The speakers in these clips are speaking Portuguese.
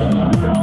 Thank you.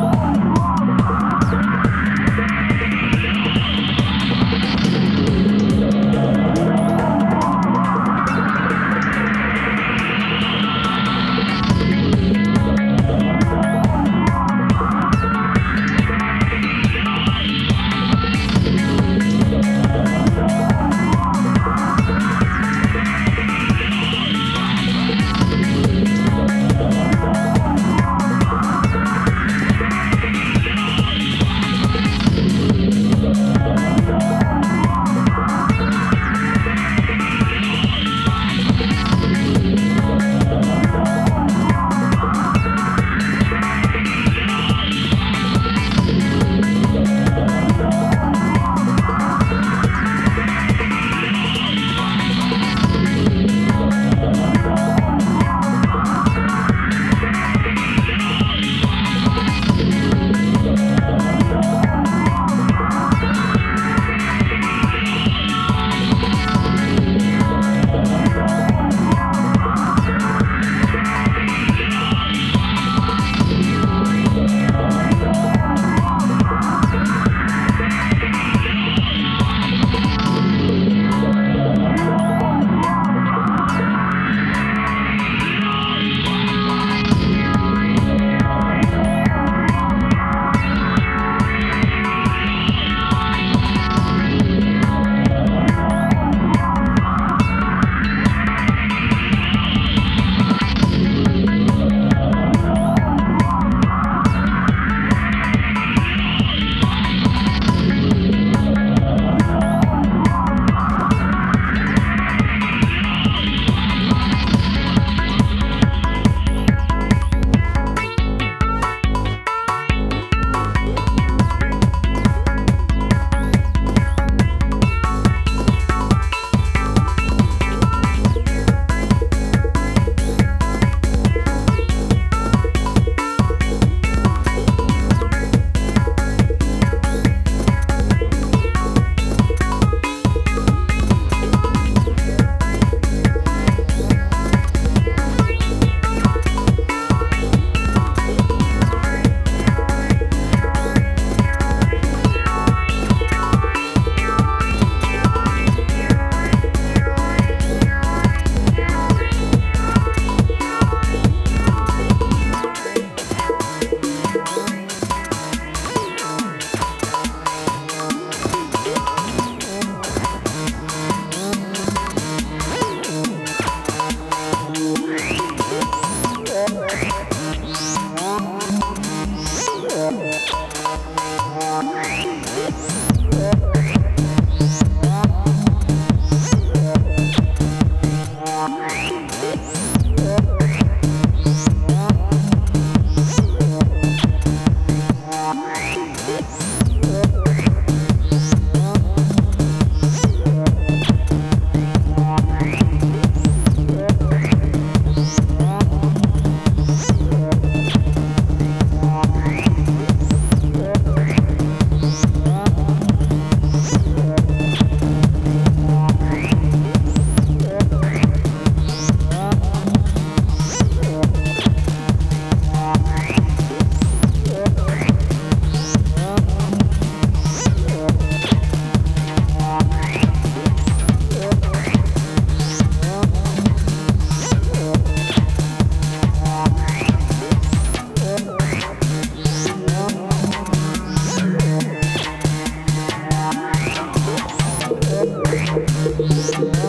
Música